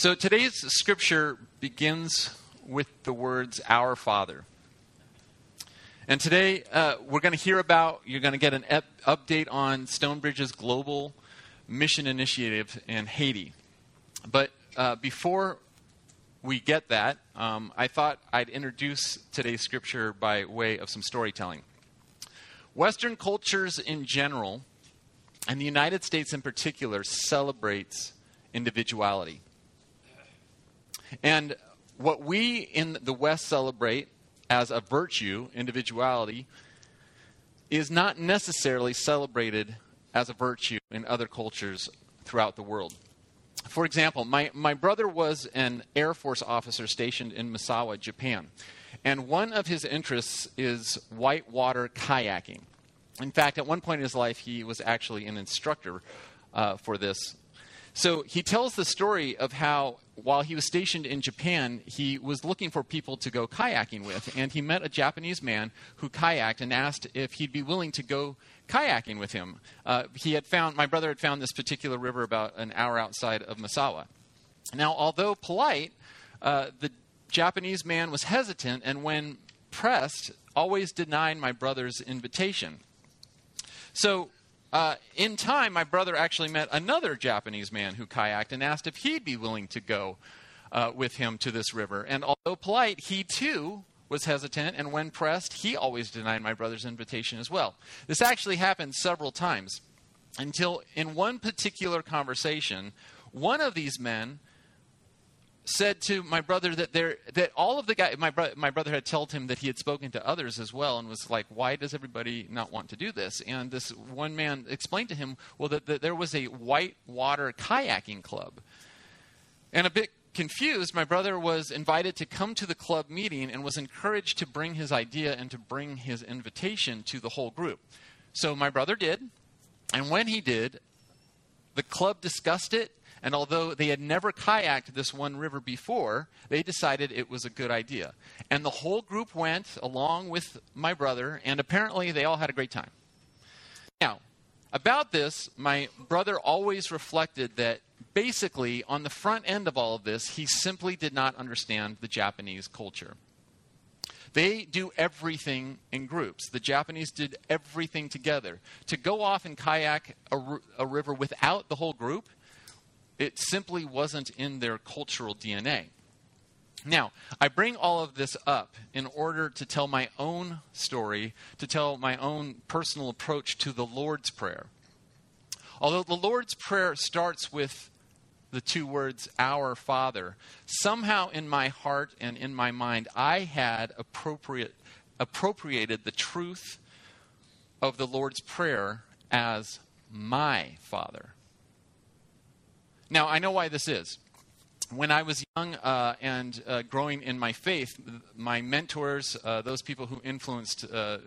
So today's scripture begins with the words, Our Father. And today uh, we're going to hear about, you're going to get an ep- update on Stonebridge's global mission initiative in Haiti. But uh, before we get that, um, I thought I'd introduce today's scripture by way of some storytelling. Western cultures in general, and the United States in particular, celebrates individuality. And what we in the West celebrate as a virtue, individuality, is not necessarily celebrated as a virtue in other cultures throughout the world. For example, my, my brother was an Air Force officer stationed in Misawa, Japan. And one of his interests is whitewater kayaking. In fact, at one point in his life, he was actually an instructor uh, for this. So he tells the story of how, while he was stationed in Japan, he was looking for people to go kayaking with. And he met a Japanese man who kayaked and asked if he'd be willing to go kayaking with him. Uh, he had found, my brother had found this particular river about an hour outside of Misawa. Now, although polite, uh, the Japanese man was hesitant and, when pressed, always denied my brother's invitation. So, uh, in time, my brother actually met another Japanese man who kayaked and asked if he'd be willing to go uh, with him to this river. And although polite, he too was hesitant, and when pressed, he always denied my brother's invitation as well. This actually happened several times until in one particular conversation, one of these men said to my brother that there that all of the guy my brother my brother had told him that he had spoken to others as well and was like why does everybody not want to do this? And this one man explained to him well that, that there was a white water kayaking club. And a bit confused my brother was invited to come to the club meeting and was encouraged to bring his idea and to bring his invitation to the whole group. So my brother did. And when he did the club discussed it and although they had never kayaked this one river before, they decided it was a good idea. And the whole group went along with my brother, and apparently they all had a great time. Now, about this, my brother always reflected that basically, on the front end of all of this, he simply did not understand the Japanese culture. They do everything in groups. The Japanese did everything together. To go off and kayak a, river without the whole group it simply wasn't in their cultural DNA. Now, I bring all of this up in order to tell my own story, to tell my own personal approach to the Lord's Prayer. Although the Lord's Prayer starts with the two words, Our Father, somehow in my heart and in my mind, I had appropriate, appropriated the truth of the Lord's Prayer as my Father. Now, I know why this is. When I was young uh, and uh, growing in my faith, my mentors, uh, those people who influenced uh,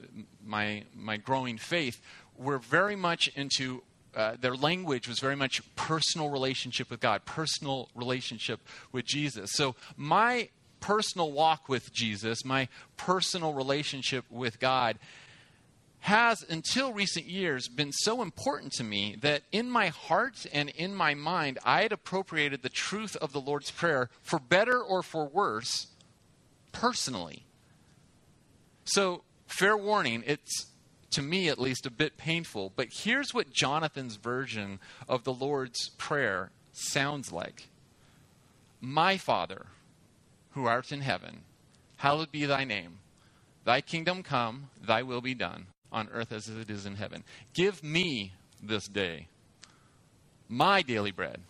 my, my growing faith, were very much into uh, their language was very much personal relationship with God, personal relationship with Jesus. So my personal walk with Jesus, my personal relationship with God, has, until recent years, been so important to me that in my heart and in my mind, I had appropriated the truth of the Lord's Prayer, for better or for worse, personally. So, fair warning, it's, to me at least, a bit painful, but here's what Jonathan's version of the Lord's Prayer sounds like My Father, who art in heaven, hallowed be thy name. Thy kingdom come, thy will be done on earth as it is in heaven. Give me this day my daily bread,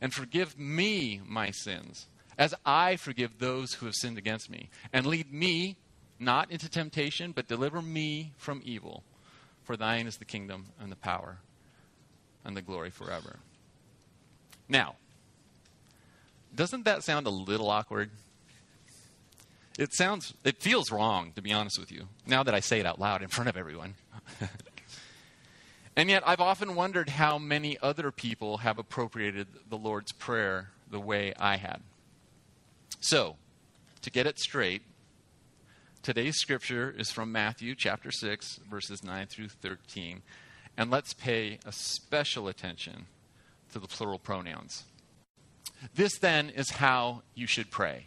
and forgive me my sins, as I forgive those who have sinned against me. And lead me not into temptation, but deliver me from evil. For thine is the kingdom and the power and the glory forever. Now, doesn't that sound a little awkward? It sounds, it feels wrong, to be honest with you, now that I say it out loud in front of everyone. and yet, I've often wondered how many other people have appropriated the Lord's Prayer the way I had. So, to get it straight, today's scripture is from Matthew chapter 6, verses 9 through 13. And let's pay a special attention to the plural pronouns. This then is how you should pray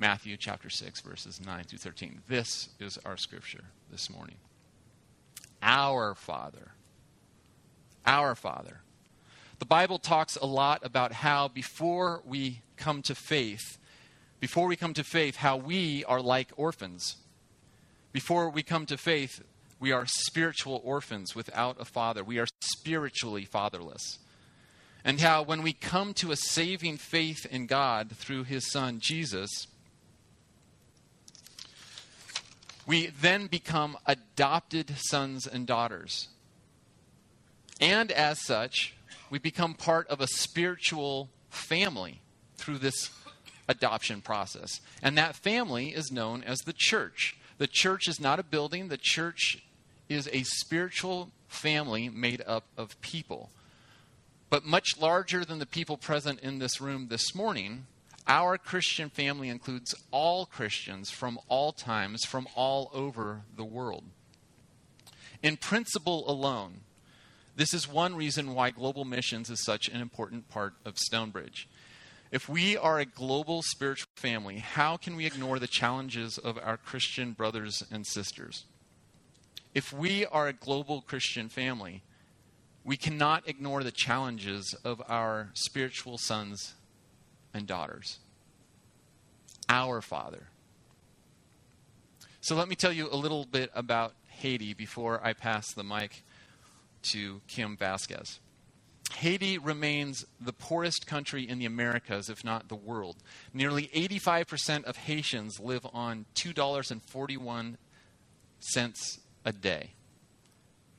Matthew chapter 6, verses 9 through 13. This is our scripture this morning. Our Father. Our Father. The Bible talks a lot about how before we come to faith, before we come to faith, how we are like orphans. Before we come to faith, we are spiritual orphans without a father. We are spiritually fatherless. And how when we come to a saving faith in God through his son Jesus, we then become adopted sons and daughters. And as such, we become part of a spiritual family through this adoption process. And that family is known as the church. The church is not a building, the church is a spiritual family made up of people. But much larger than the people present in this room this morning, our Christian family includes all Christians from all times, from all over the world. In principle alone, this is one reason why global missions is such an important part of Stonebridge. If we are a global spiritual family, how can we ignore the challenges of our Christian brothers and sisters? If we are a global Christian family, we cannot ignore the challenges of our spiritual sons and daughters. Our Father. So let me tell you a little bit about Haiti before I pass the mic to Kim Vasquez. Haiti remains the poorest country in the Americas, if not the world. Nearly 85% of Haitians live on $2.41 a day.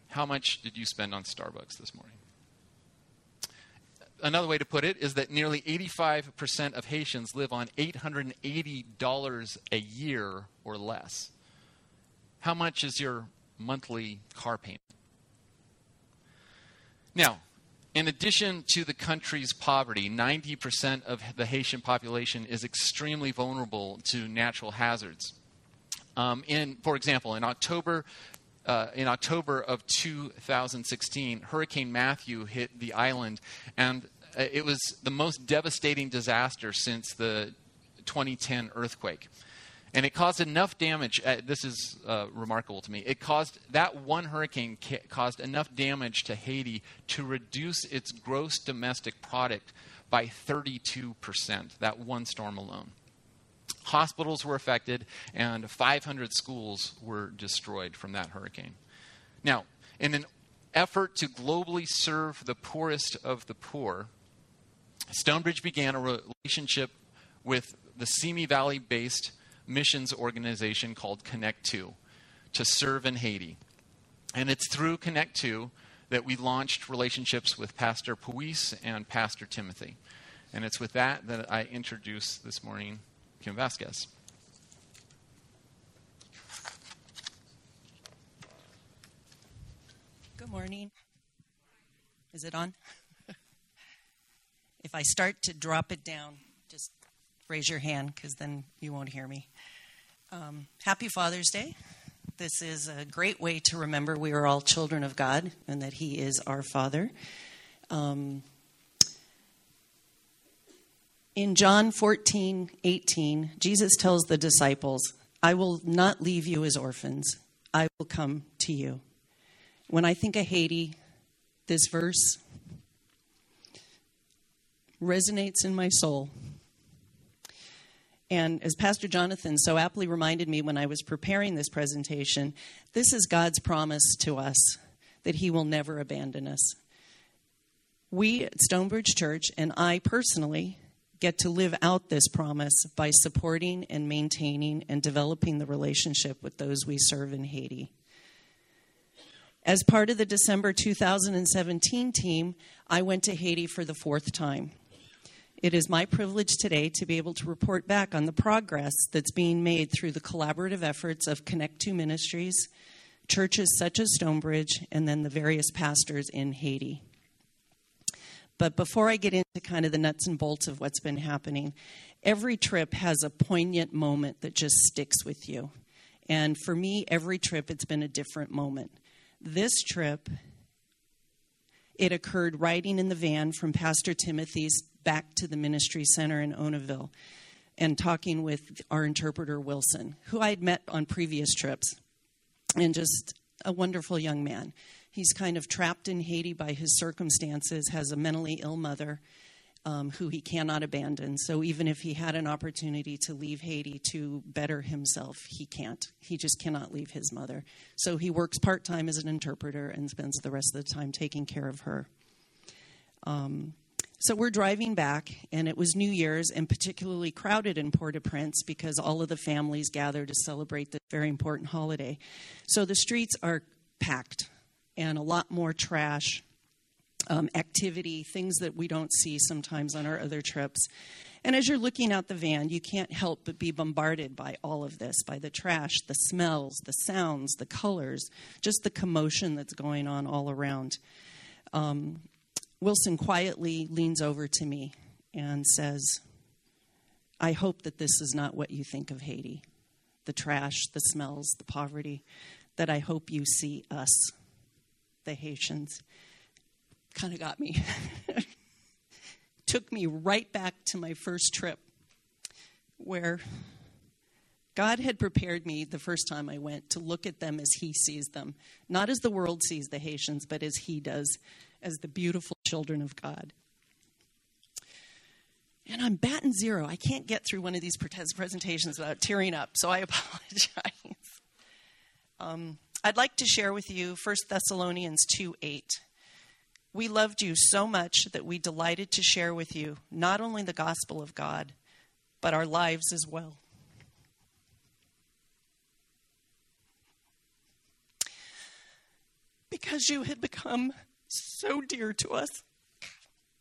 How much did you spend on Starbucks this morning? Another way to put it is that nearly 85% of Haitians live on $880 a year or less. How much is your monthly car payment? Now, in addition to the country's poverty, 90% of the Haitian population is extremely vulnerable to natural hazards. Um, in, for example, in October, uh, in October of 2016, Hurricane Matthew hit the island, and uh, it was the most devastating disaster since the 2010 earthquake. And it caused enough damage. Uh, this is uh, remarkable to me. It caused that one hurricane ca- caused enough damage to Haiti to reduce its gross domestic product by 32%. That one storm alone. Hospitals were affected, and 500 schools were destroyed from that hurricane. Now, in an effort to globally serve the poorest of the poor, Stonebridge began a relationship with the Simi Valley based missions organization called Connect 2 to serve in Haiti. And it's through Connect 2 that we launched relationships with Pastor Puis and Pastor Timothy. And it's with that that I introduce this morning Kim Vasquez. Good morning. Is it on? if I start to drop it down, just raise your hand because then you won't hear me. Um, happy Father's Day. This is a great way to remember we are all children of God and that He is our Father. Um, in John 14, 18, Jesus tells the disciples, I will not leave you as orphans. I will come to you. When I think of Haiti, this verse resonates in my soul. And as Pastor Jonathan so aptly reminded me when I was preparing this presentation, this is God's promise to us that He will never abandon us. We at Stonebridge Church, and I personally, get to live out this promise by supporting and maintaining and developing the relationship with those we serve in Haiti. As part of the December 2017 team, I went to Haiti for the fourth time. It is my privilege today to be able to report back on the progress that's being made through the collaborative efforts of Connect 2 Ministries, churches such as Stonebridge, and then the various pastors in Haiti. But before I get into kind of the nuts and bolts of what's been happening, every trip has a poignant moment that just sticks with you. And for me, every trip, it's been a different moment. This trip, it occurred riding in the van from Pastor Timothy's back to the ministry center in Onaville and talking with our interpreter, Wilson, who I had met on previous trips, and just a wonderful young man. He's kind of trapped in Haiti by his circumstances, has a mentally ill mother um, who he cannot abandon. So even if he had an opportunity to leave Haiti to better himself, he can't. He just cannot leave his mother. So he works part time as an interpreter and spends the rest of the time taking care of her. Um, so we're driving back, and it was New Year's and particularly crowded in Port au Prince because all of the families gather to celebrate this very important holiday. So the streets are packed and a lot more trash, um, activity, things that we don't see sometimes on our other trips. And as you're looking out the van, you can't help but be bombarded by all of this by the trash, the smells, the sounds, the colors, just the commotion that's going on all around. Um, Wilson quietly leans over to me and says, I hope that this is not what you think of Haiti the trash, the smells, the poverty, that I hope you see us, the Haitians. Kind of got me. Took me right back to my first trip where God had prepared me the first time I went to look at them as He sees them, not as the world sees the Haitians, but as He does as the beautiful children of God. And I'm batting zero. I can't get through one of these presentations without tearing up, so I apologize. Um, I'd like to share with you 1 Thessalonians 2 8. We loved you so much that we delighted to share with you not only the gospel of God, but our lives as well. Because you had become so dear to us.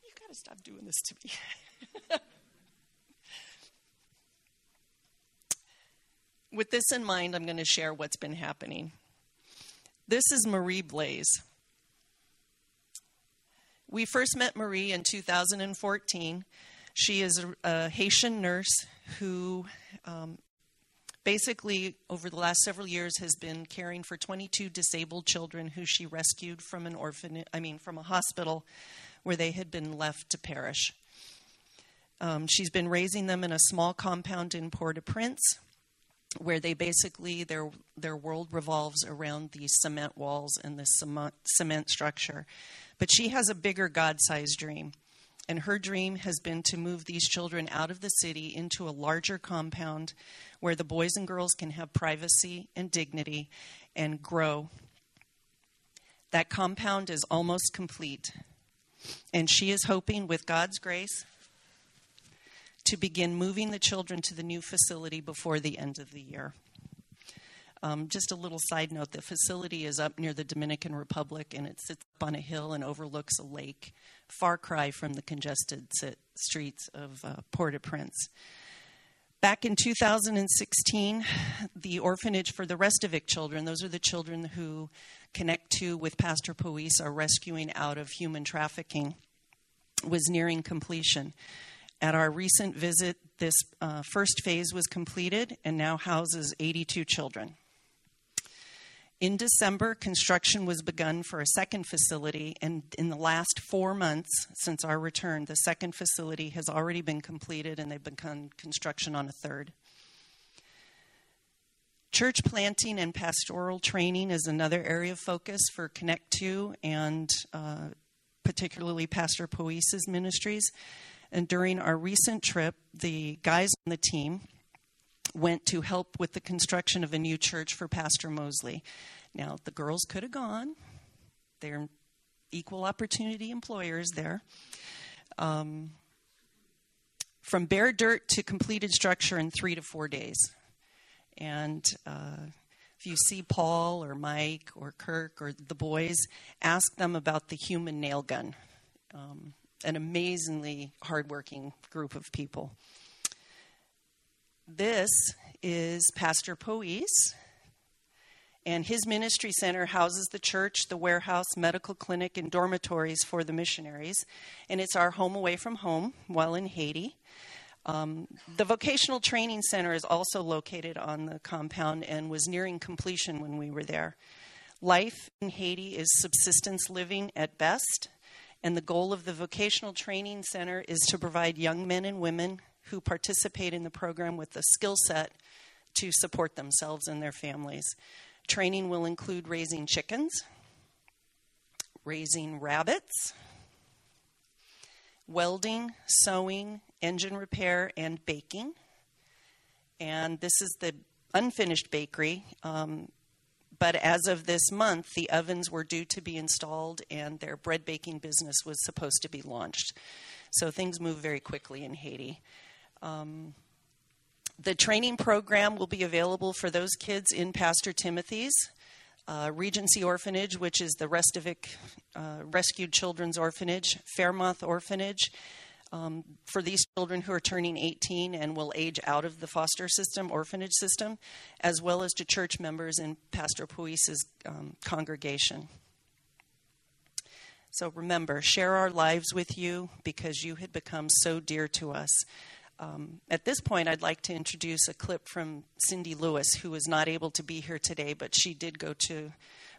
You got to stop doing this to me. With this in mind, I'm going to share what's been happening. This is Marie Blaze. We first met Marie in 2014. She is a, a Haitian nurse who um, basically, over the last several years, has been caring for 22 disabled children who she rescued from an orphan, I mean, from a hospital where they had been left to perish. Um, she's been raising them in a small compound in Port-au-Prince, where they basically their their world revolves around these cement walls and the cement, cement structure. But she has a bigger God-sized dream. And her dream has been to move these children out of the city into a larger compound where the boys and girls can have privacy and dignity and grow. That compound is almost complete. And she is hoping, with God's grace, to begin moving the children to the new facility before the end of the year. Um, just a little side note the facility is up near the Dominican Republic and it sits up on a hill and overlooks a lake, far cry from the congested streets of uh, Port au Prince. Back in 2016, the orphanage for the Restovic children, those are the children who Connect 2 with Pastor Puis are rescuing out of human trafficking, was nearing completion. At our recent visit, this uh, first phase was completed and now houses 82 children. In December, construction was begun for a second facility, and in the last four months since our return, the second facility has already been completed and they've begun construction on a third. Church planting and pastoral training is another area of focus for Connect 2 and uh, particularly Pastor Poise's ministries. And during our recent trip, the guys on the team went to help with the construction of a new church for Pastor Mosley. Now, the girls could have gone, they're equal opportunity employers there. Um, from bare dirt to completed structure in three to four days. And uh, if you see Paul or Mike or Kirk or the boys, ask them about the human nail gun. Um, an amazingly hardworking group of people. This is Pastor Poise, and his ministry center houses the church, the warehouse, medical clinic, and dormitories for the missionaries. And it's our home away from home while in Haiti. Um, the vocational training center is also located on the compound and was nearing completion when we were there. Life in Haiti is subsistence living at best, and the goal of the vocational training center is to provide young men and women who participate in the program with the skill set to support themselves and their families. Training will include raising chickens, raising rabbits, welding, sewing, engine repair, and baking. And this is the unfinished bakery. Um, but as of this month, the ovens were due to be installed and their bread baking business was supposed to be launched. So things move very quickly in Haiti. Um, the training program will be available for those kids in Pastor Timothy's. Uh, Regency Orphanage, which is the Restovic uh, Rescued Children's Orphanage, Fairmouth Orphanage, um, for these children who are turning 18 and will age out of the foster system, orphanage system, as well as to church members in Pastor Puis's um, congregation. So remember, share our lives with you because you had become so dear to us. Um, at this point, I'd like to introduce a clip from Cindy Lewis, who was not able to be here today, but she did go to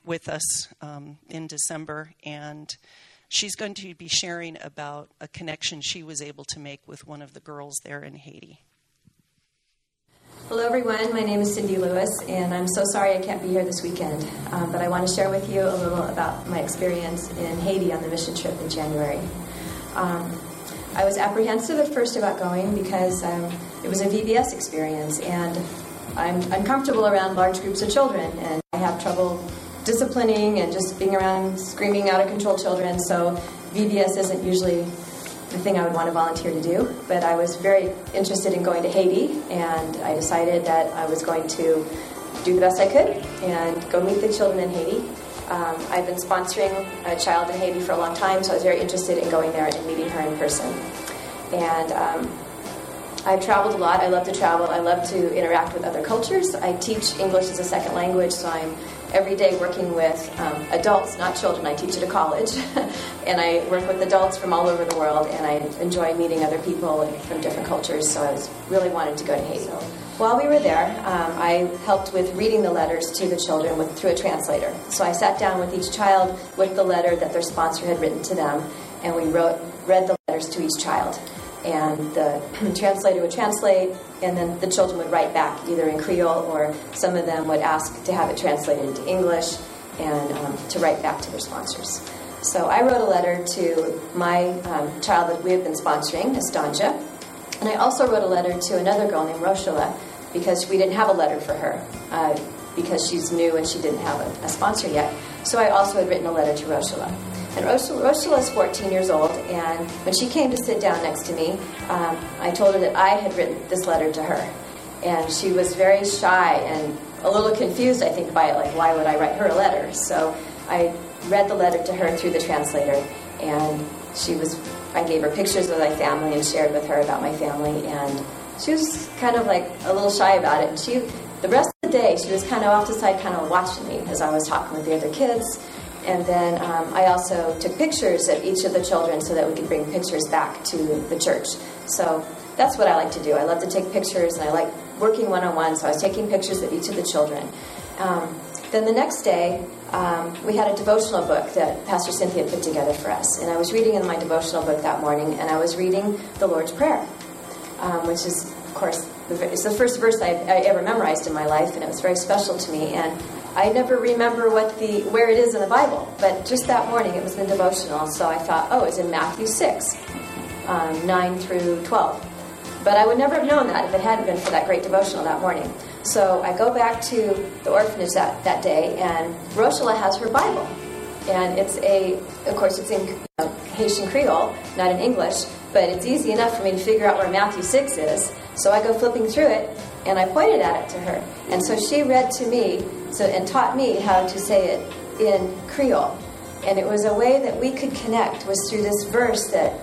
with us um, in December, and she's going to be sharing about a connection she was able to make with one of the girls there in Haiti. Hello, everyone. My name is Cindy Lewis, and I'm so sorry I can't be here this weekend. Um, but I want to share with you a little about my experience in Haiti on the mission trip in January. Um, I was apprehensive at first about going because um, it was a VBS experience, and I'm uncomfortable around large groups of children, and I have trouble disciplining and just being around screaming out of control children. So VBS isn't usually the thing I would want to volunteer to do. But I was very interested in going to Haiti, and I decided that I was going to do the best I could and go meet the children in Haiti. Um, I've been sponsoring a child in Haiti for a long time, so I was very interested in going there and meeting her in person. And um, I've traveled a lot. I love to travel. I love to interact with other cultures. I teach English as a second language, so I'm every day working with um, adults, not children. I teach at a college, and I work with adults from all over the world, and I enjoy meeting other people from different cultures. So I was really wanted to go to Haiti. While we were there, um, I helped with reading the letters to the children with, through a translator. So I sat down with each child with the letter that their sponsor had written to them, and we wrote, read the letters to each child. And the translator would translate, and then the children would write back either in Creole or some of them would ask to have it translated into English and um, to write back to their sponsors. So I wrote a letter to my um, child that we have been sponsoring, Estanja, and I also wrote a letter to another girl named Roshula because we didn't have a letter for her uh, because she's new and she didn't have a, a, sponsor yet. So I also had written a letter to Roshula. And Roshula is 14 years old, and when she came to sit down next to me, um, I told her that I had written this letter to her. And she was very shy and a little confused, I think, by it, like, why would I write her a letter? So I read the letter to her through the translator, and she was, I gave her pictures of my family and shared with her about my family, and she was kind of like a little shy about it. And she, the rest of the day, she was kind of off the side, kind of watching me as I was talking with the other kids. And then um, I also took pictures of each of the children so that we could bring pictures back to the church. So that's what I like to do. I love to take pictures and I like working one on one. So I was taking pictures of each of the children. Um, then the next day, um, we had a devotional book that Pastor Cynthia put together for us. And I was reading in my devotional book that morning, and I was reading the Lord's Prayer um, which is, of course, it's the first verse I, I, ever memorized in my life, and it was very special to me. And I never remember what the where it is in the Bible, but just that morning it was in devotional, so I thought, oh, it's in Matthew six, um, nine through twelve. But I would never have known that if it hadn't been for that great devotional that morning. So I go back to the orphanage that, that day, and Roshula has her Bible. And it's a, of course, it's in uh, Haitian Creole, not in English but it's easy enough for me to figure out where Matthew 6 is. So I go flipping through it, and I pointed at it to her. And so she read to me so, and taught me how to say it in Creole. And it was a way that we could connect was through this verse that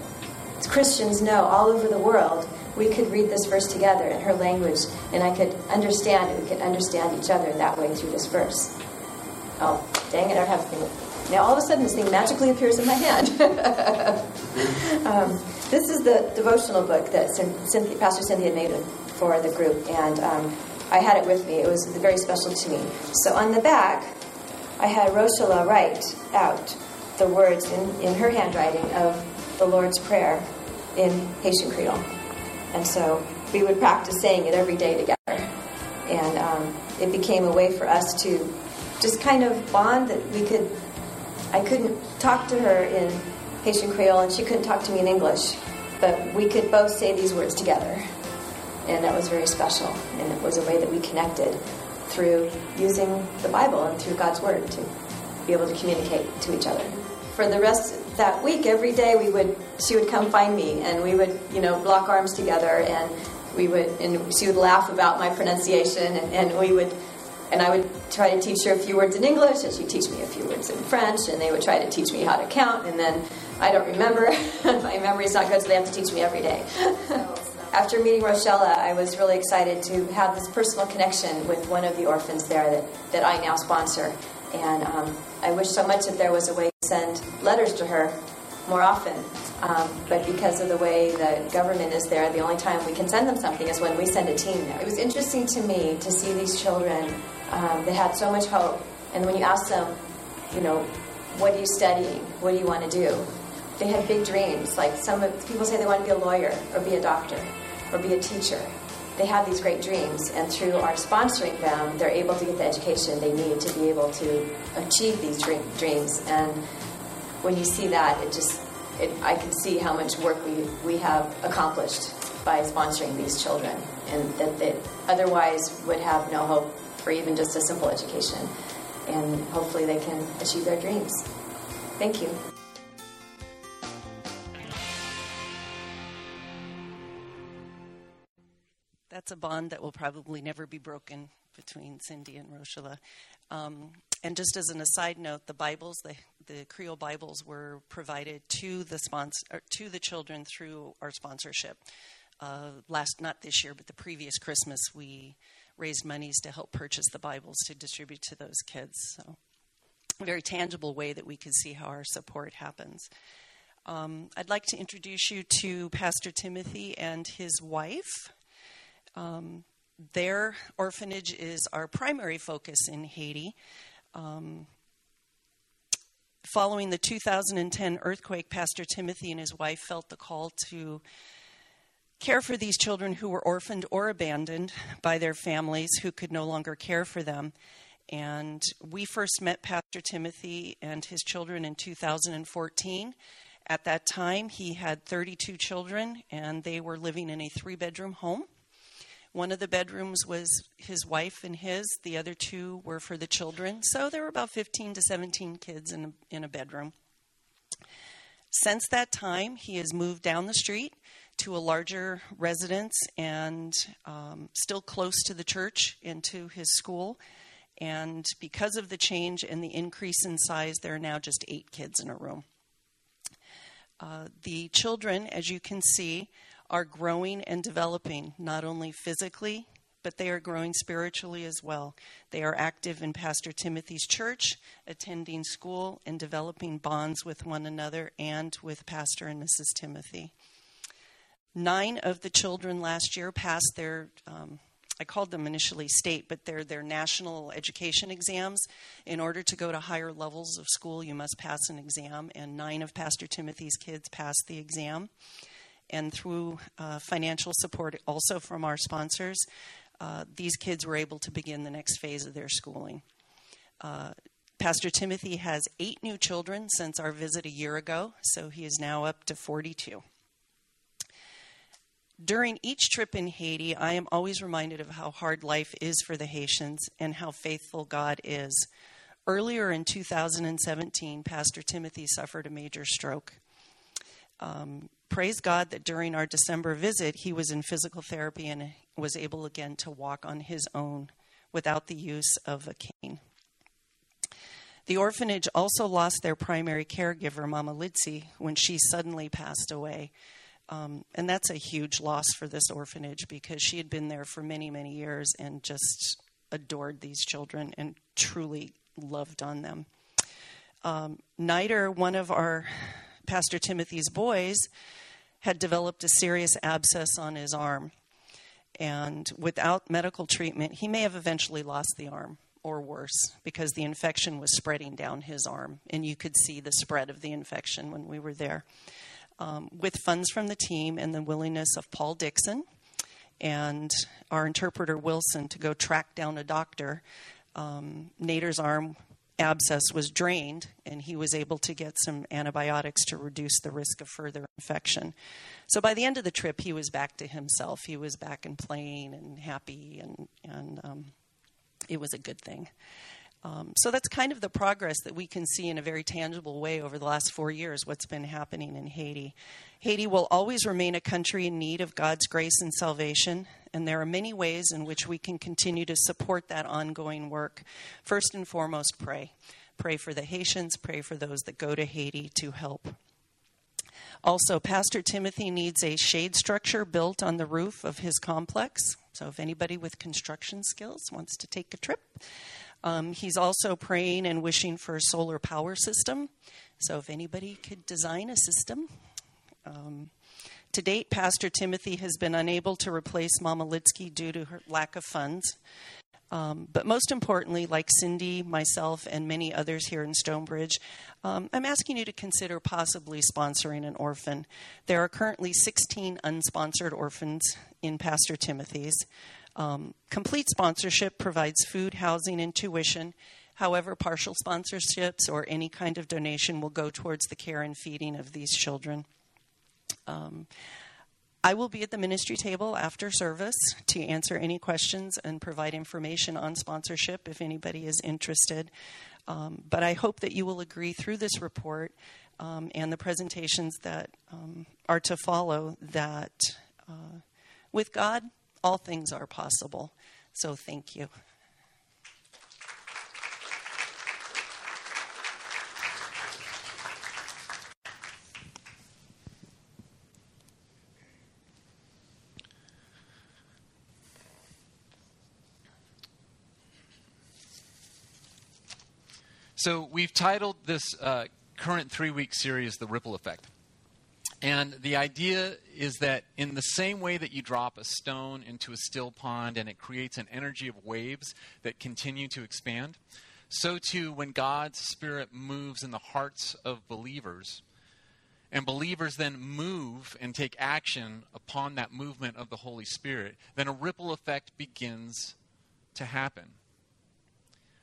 Christians know all over the world. We could read this verse together in her language, and I could understand it. We could understand each other that way through this verse. Oh, dang it, I have thing. Now all of a sudden this thing magically appears in my hand. um, this is the devotional book that Cynthia, Pastor Cynthia made for the group, and um, I had it with me. It was very special to me. So on the back, I had Roshala write out the words in, in her handwriting of the Lord's Prayer in Haitian Creole. And so we would practice saying it every day together. And um, it became a way for us to just kind of bond that we could. I couldn't talk to her in Haitian Creole, and she couldn't talk to me in English, but we could both say these words together. And that was very special. And it was a way that we connected through using the Bible and through God's Word to be able to communicate to each other. For the rest that week, every day we would, she would come find me, and we would, you know, lock arms together, and we would, and she would laugh about my pronunciation, and, and we would and I would try to teach her a few words in English, and she'd teach me a few words in French, and they would try to teach me how to count, and then I don't remember. My memory's not good, so they have to teach me every day. After meeting Rochella, I was really excited to have this personal connection with one of the orphans there that, that I now sponsor. And um, I wish so much that there was a way to send letters to her more often. Um, but because of the way the government is there, the only time we can send them something is when we send a team there. It was interesting to me to see these children um, they had so much hope. And when you ask them, you know, what are you studying? What do you want to do? They had big dreams. Like some people say they want to be a lawyer or be a doctor or be a teacher. They have these great dreams, and through our sponsoring them, they're able to get the education they need to be able to achieve these dream, dreams. And when you see that, it just, it, I can see how much work we, we have accomplished by sponsoring these children, and that they otherwise would have no hope for even just a simple education. And hopefully they can achieve their dreams. Thank you. That's a bond that will probably never be broken between Cindy and Roshala. Um, and just as an aside note, the Bibles, the, the Creole Bibles, were provided to the sponsor, to the children through our sponsorship. Uh, last, not this year, but the previous Christmas, we raised monies to help purchase the Bibles to distribute to those kids. So, a very tangible way that we can see how our support happens. Um, I'd like to introduce you to Pastor Timothy and his wife. Um, their orphanage is our primary focus in Haiti. Um, following the 2010 earthquake, Pastor Timothy and his wife felt the call to care for these children who were orphaned or abandoned by their families who could no longer care for them. And we first met Pastor Timothy and his children in 2014. At that time, he had 32 children, and they were living in a three bedroom home. One of the bedrooms was his wife and his, the other two were for the children. So there were about 15 to 17 kids in a, in a bedroom. Since that time, he has moved down the street to a larger residence and um, still close to the church and to his school. And because of the change and the increase in size, there are now just eight kids in a room. Uh, the children, as you can see, are growing and developing, not only physically, but they are growing spiritually as well. They are active in Pastor Timothy's church, attending school, and developing bonds with one another and with Pastor and Mrs. Timothy. Nine of the children last year passed their, um, I called them initially state, but they're their national education exams. In order to go to higher levels of school, you must pass an exam, and nine of Pastor Timothy's kids passed the exam. And through uh, financial support, also from our sponsors, uh, these kids were able to begin the next phase of their schooling. Uh, Pastor Timothy has eight new children since our visit a year ago, so he is now up to 42. During each trip in Haiti, I am always reminded of how hard life is for the Haitians and how faithful God is. Earlier in 2017, Pastor Timothy suffered a major stroke. Um, praise God that during our December visit, he was in physical therapy and was able again to walk on his own without the use of a cane. The orphanage also lost their primary caregiver, Mama Litzy, when she suddenly passed away. Um, and that's a huge loss for this orphanage because she had been there for many, many years and just adored these children and truly loved on them. Um, Niter, one of our Pastor Timothy's boys, had developed a serious abscess on his arm. And without medical treatment, he may have eventually lost the arm or worse because the infection was spreading down his arm. And you could see the spread of the infection when we were there. Um, with funds from the team and the willingness of Paul Dixon and our interpreter Wilson to go track down a doctor, um, Nader's arm abscess was drained, and he was able to get some antibiotics to reduce the risk of further infection. So by the end of the trip, he was back to himself. He was back and playing and happy, and, and um, it was a good thing. Um, so that's kind of the progress that we can see in a very tangible way over the last four years, what's been happening in Haiti. Haiti will always remain a country in need of God's grace and salvation, and there are many ways in which we can continue to support that ongoing work. First and foremost, pray. Pray for the Haitians, pray for those that go to Haiti to help. Also, Pastor Timothy needs a shade structure built on the roof of his complex. So, if anybody with construction skills wants to take a trip, um, he's also praying and wishing for a solar power system. So, if anybody could design a system, um, to date, Pastor Timothy has been unable to replace Mama Litzy due to her lack of funds. Um, but most importantly, like Cindy, myself, and many others here in Stonebridge, um, I'm asking you to consider possibly sponsoring an orphan. There are currently 16 unsponsored orphans in Pastor Timothy's. Um, complete sponsorship provides food, housing, and tuition. However, partial sponsorships or any kind of donation will go towards the care and feeding of these children. Um, I will be at the ministry table after service to answer any questions and provide information on sponsorship if anybody is interested. Um, but I hope that you will agree through this report um, and the presentations that um, are to follow that uh, with God, all things are possible. So thank you. So we've titled this uh, current three week series The Ripple Effect. And the idea is that in the same way that you drop a stone into a still pond and it creates an energy of waves that continue to expand, so too when God's Spirit moves in the hearts of believers, and believers then move and take action upon that movement of the Holy Spirit, then a ripple effect begins to happen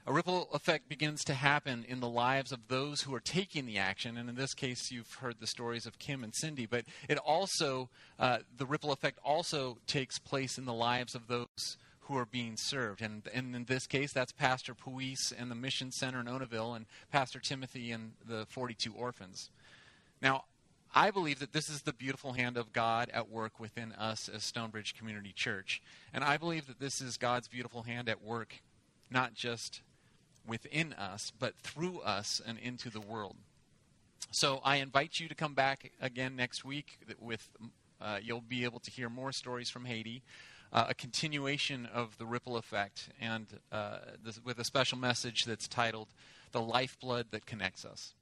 a ripple effect begins to happen in the lives of those who are taking the action. And in this case, you've heard the stories of Kim and Cindy, but it also, uh, the ripple effect also takes place in the lives of those who are being served. And, and in this case, that's Pastor Puis and the Mission Center in Onaville and Pastor Timothy and the 42 orphans. Now, I believe that this is the beautiful hand of God at work within us as Stonebridge Community Church. And I believe that this is God's beautiful hand at work, not just within us, but through us and into the world. So I invite you to come back again next week with uh, you'll be able to hear more stories from Haiti, uh, a continuation of the ripple effect, and uh, this, with a special message that's titled "The Lifeblood That Connects Us."